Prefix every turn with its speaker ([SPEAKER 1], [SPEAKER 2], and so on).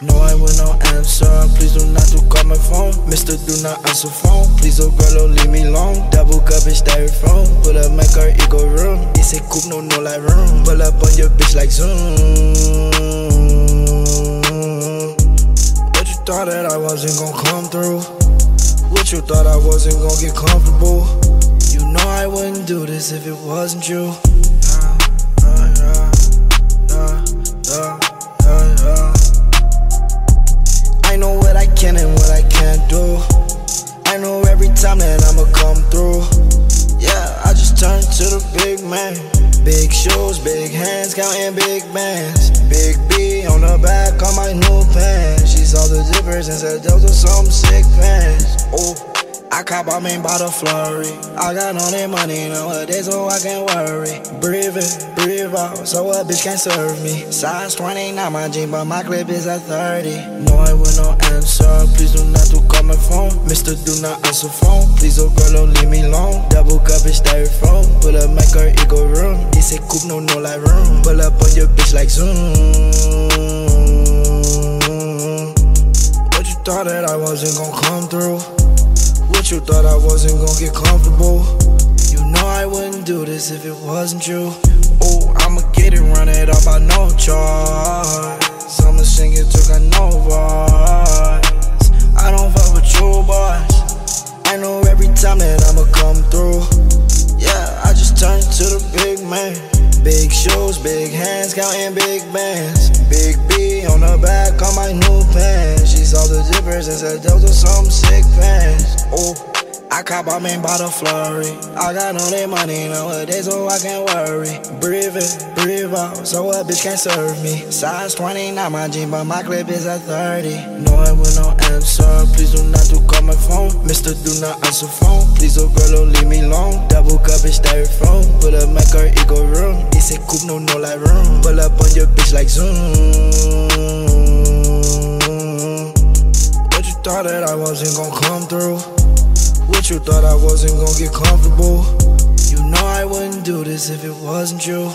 [SPEAKER 1] No, I will not answer. Please do not to call my phone. Mister, do not answer phone. Please, oh girl, don't leave me alone. Double cup and styrofoam. Pull up, my car, it go room. It's a coupe, no, no like room. Pull up on your bitch like zoom. What you thought that I wasn't gonna come through? What you thought I wasn't gonna get comfortable? You know I wouldn't do this if it wasn't you. Every time that I'ma come through. Yeah, I just turned to the big man. Big shoes, big hands, counting big bands. Big B on the back of my new pants. She saw the zippers and said those are some sick pants. Oh. I caught my main bottle flurry. I got all that money nowadays, so I can't worry. Breathe in, breathe out, so a bitch can't serve me. Size 20, not my jean, but my clip is at 30. No, I will not answer. Please do not to call my phone. Mister, do not answer phone. Please, oh girl, don't leave me alone. Double cup and styrofoam. Pull up, make her ego room. It's a coupe, no, no, like room. Pull up on your bitch like zoom. What you thought that I wasn't gonna come through? You thought I wasn't gonna get comfortable? You know I wouldn't do this if it wasn't you. Oh, I'ma get it, run it up, I no choice. I'ma sing it till I no voice. I don't fuck with you, boys. I know every time that I'ma come through. Yeah, I just turned to the big man. Big shoes, big hands, counting big bands. Big On the back of my new pants. She saw the zippers and said those are some sick pants. Oh, I caught my main the flurry. I got all that money nowadays, so I can't worry. Breathe in, breathe out, so a bitch can't serve me. Size 20, not my jean, but my clip is at 30. No, I will not answer. Please do not to call my phone. Mister, do not answer phone. Please, oh girl, don't leave me alone. Double cup and styrofoam. Pull up, make her ego room. It's a coupe, no, no, like room. Pull up on your bitch like zoom. Wasn't gonna come through? What you thought I wasn't gonna get comfortable? You know I wouldn't do this if it wasn't you.